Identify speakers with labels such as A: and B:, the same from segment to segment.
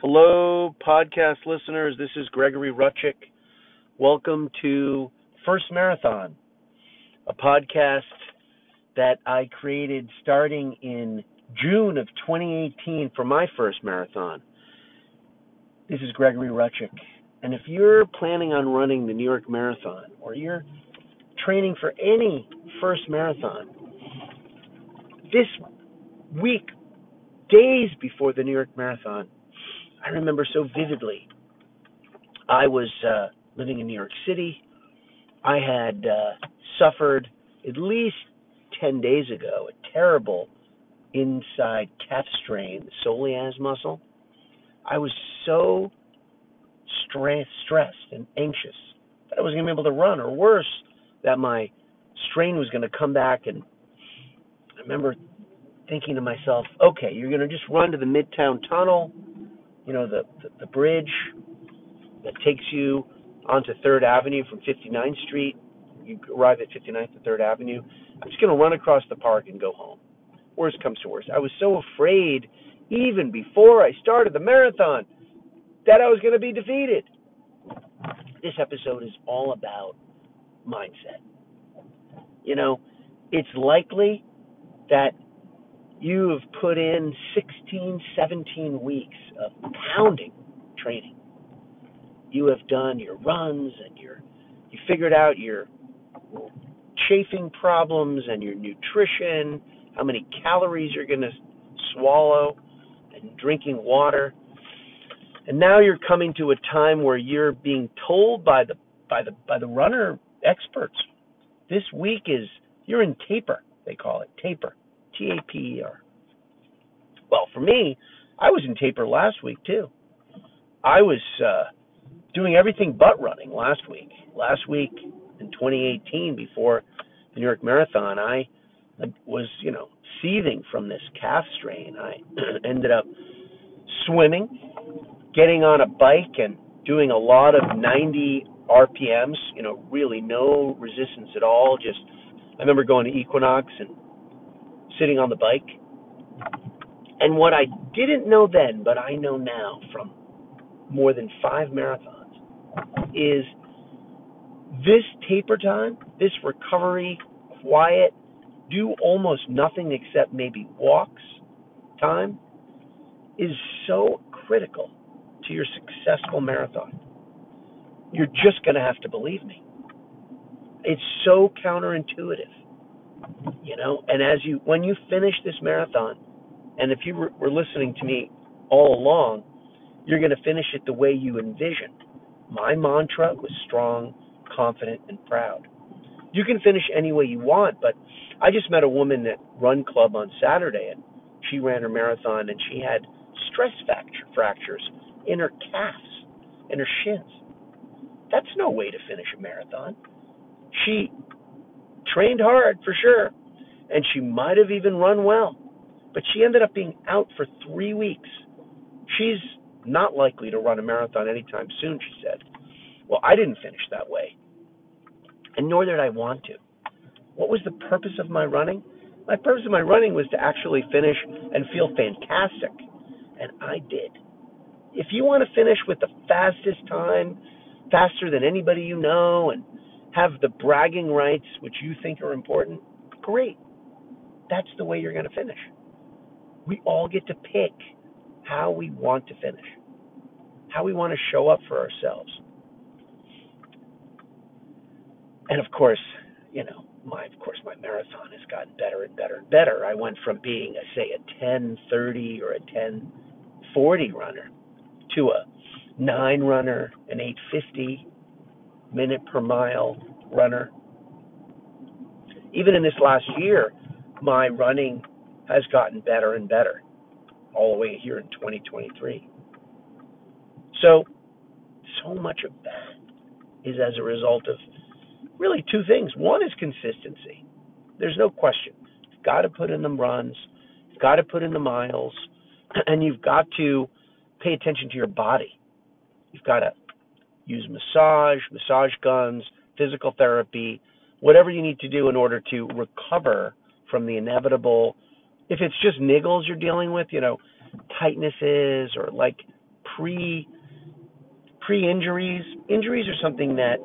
A: Hello, podcast listeners. This is Gregory Rutchick. Welcome to First Marathon, a podcast that I created starting in June of 2018 for my first marathon. This is Gregory Rutchick. And if you're planning on running the New York Marathon or you're training for any first marathon, this week, days before the New York Marathon, I remember so vividly. I was uh, living in New York City. I had uh, suffered at least 10 days ago a terrible inside calf strain, the soleus muscle. I was so stress, stressed and anxious that I wasn't going to be able to run, or worse, that my strain was going to come back. And I remember thinking to myself, okay, you're going to just run to the Midtown Tunnel you know, the, the, the bridge that takes you onto 3rd Avenue from 59th Street. You arrive at 59th and 3rd Avenue. I'm just going to run across the park and go home. Worst comes to worst. I was so afraid, even before I started the marathon, that I was going to be defeated. This episode is all about mindset. You know, it's likely that you have put in 16, 17 weeks of pounding training. You have done your runs and your you figured out your chafing problems and your nutrition, how many calories you're going to swallow and drinking water. And now you're coming to a time where you're being told by the by the by the runner experts this week is you're in taper, they call it taper. T A P E R. Well, for me, I was in taper last week too. I was uh, doing everything but running last week. Last week in 2018, before the New York Marathon, I was, you know, seething from this calf strain. I ended up swimming, getting on a bike, and doing a lot of 90 RPMs. You know, really no resistance at all. Just I remember going to Equinox and sitting on the bike and what I didn't know then, but I know now from more than five marathons, is this taper time, this recovery, quiet, do almost nothing except maybe walks time, is so critical to your successful marathon. You're just going to have to believe me. It's so counterintuitive, you know. And as you, when you finish this marathon, and if you were listening to me all along, you're going to finish it the way you envisioned. My mantra was strong, confident, and proud. You can finish any way you want, but I just met a woman at Run Club on Saturday, and she ran her marathon, and she had stress fracture fractures in her calves, in her shins. That's no way to finish a marathon. She trained hard for sure, and she might have even run well but she ended up being out for three weeks. She's not likely to run a marathon anytime soon, she said. Well, I didn't finish that way, and nor did I want to. What was the purpose of my running? My purpose of my running was to actually finish and feel fantastic, and I did. If you want to finish with the fastest time, faster than anybody you know, and have the bragging rights which you think are important, great. That's the way you're going to finish. We all get to pick how we want to finish, how we want to show up for ourselves. And of course, you know, my of course my marathon has gotten better and better and better. I went from being a say a 10:30 or a 10:40 runner to a 9 runner, an 8:50 minute per mile runner. Even in this last year, my running has gotten better and better all the way here in 2023. So, so much of that is as a result of really two things. One is consistency. There's no question. You've got to put in the runs, you've got to put in the miles, and you've got to pay attention to your body. You've got to use massage, massage guns, physical therapy, whatever you need to do in order to recover from the inevitable if it's just niggles you're dealing with, you know, tightnesses or like pre pre injuries. Injuries are something that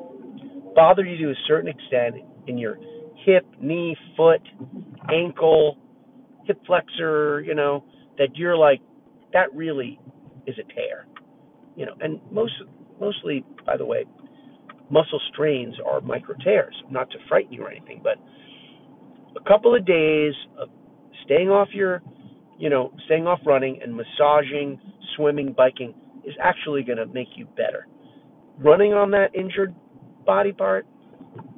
A: bother you to a certain extent in your hip, knee, foot, ankle, hip flexor, you know, that you're like, that really is a tear. You know, and most mostly, by the way, muscle strains are micro tears, not to frighten you or anything, but a couple of days of staying off your, you know, staying off running and massaging, swimming, biking is actually going to make you better. Running on that injured body part,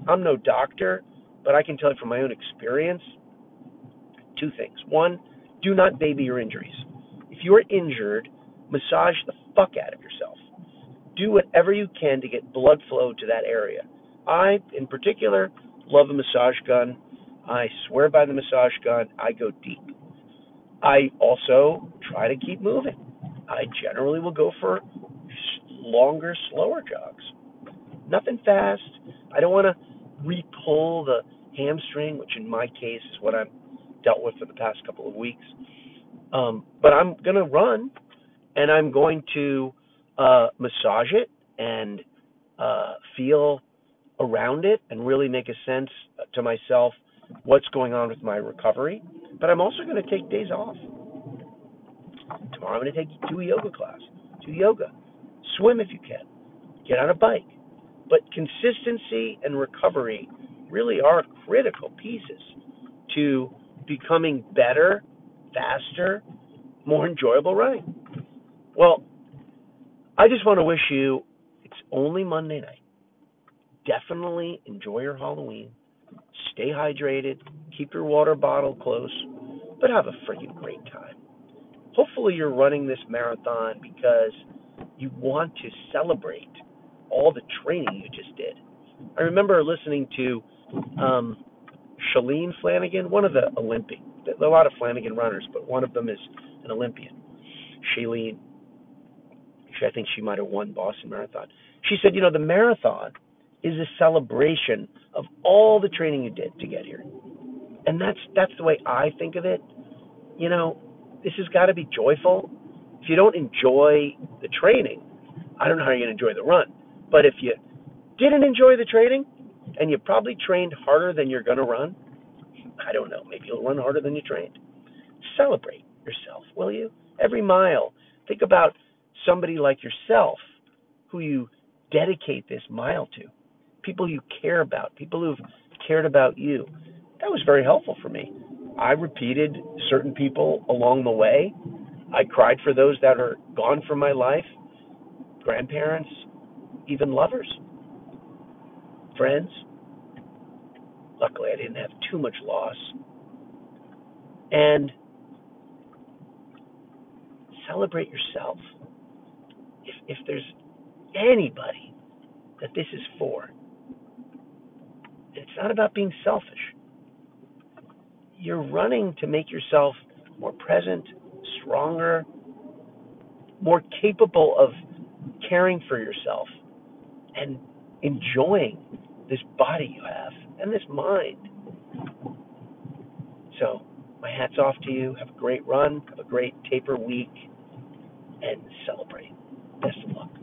A: I'm no doctor, but I can tell you from my own experience two things. One, do not baby your injuries. If you are injured, massage the fuck out of yourself. Do whatever you can to get blood flow to that area. I, in particular, love a massage gun. I swear by the massage gun. I go deep. I also try to keep moving. I generally will go for longer, slower jogs. Nothing fast. I don't want to re-pull the hamstring, which in my case is what I've dealt with for the past couple of weeks. Um, but I'm going to run, and I'm going to uh, massage it and uh, feel around it and really make a sense to myself what's going on with my recovery. But I'm also going to take days off. Tomorrow I'm going to take a yoga class, do yoga, swim if you can, get on a bike. But consistency and recovery really are critical pieces to becoming better, faster, more enjoyable running. Well, I just want to wish you it's only Monday night. Definitely enjoy your Halloween. Stay hydrated, keep your water bottle close, but have a freaking great time. Hopefully, you're running this marathon because you want to celebrate all the training you just did. I remember listening to um, Shalane Flanagan, one of the Olympic, a lot of Flanagan runners, but one of them is an Olympian. Shalane, I think she might have won Boston Marathon. She said, you know, the marathon is a celebration of all the training you did to get here. And that's that's the way I think of it. You know, this has got to be joyful. If you don't enjoy the training, I don't know how you're going to enjoy the run. But if you didn't enjoy the training and you probably trained harder than you're going to run, I don't know, maybe you'll run harder than you trained. Celebrate yourself, will you? Every mile. Think about somebody like yourself who you dedicate this mile to people you care about, people who've cared about you. That was very helpful for me. I repeated certain people along the way. I cried for those that are gone from my life, grandparents, even lovers, friends. Luckily, I didn't have too much loss. And celebrate yourself. If, if there's anybody that this is for, it's not about being selfish. You're running to make yourself more present, stronger, more capable of caring for yourself and enjoying this body you have and this mind. So, my hat's off to you. Have a great run, have a great taper week, and celebrate. Luck.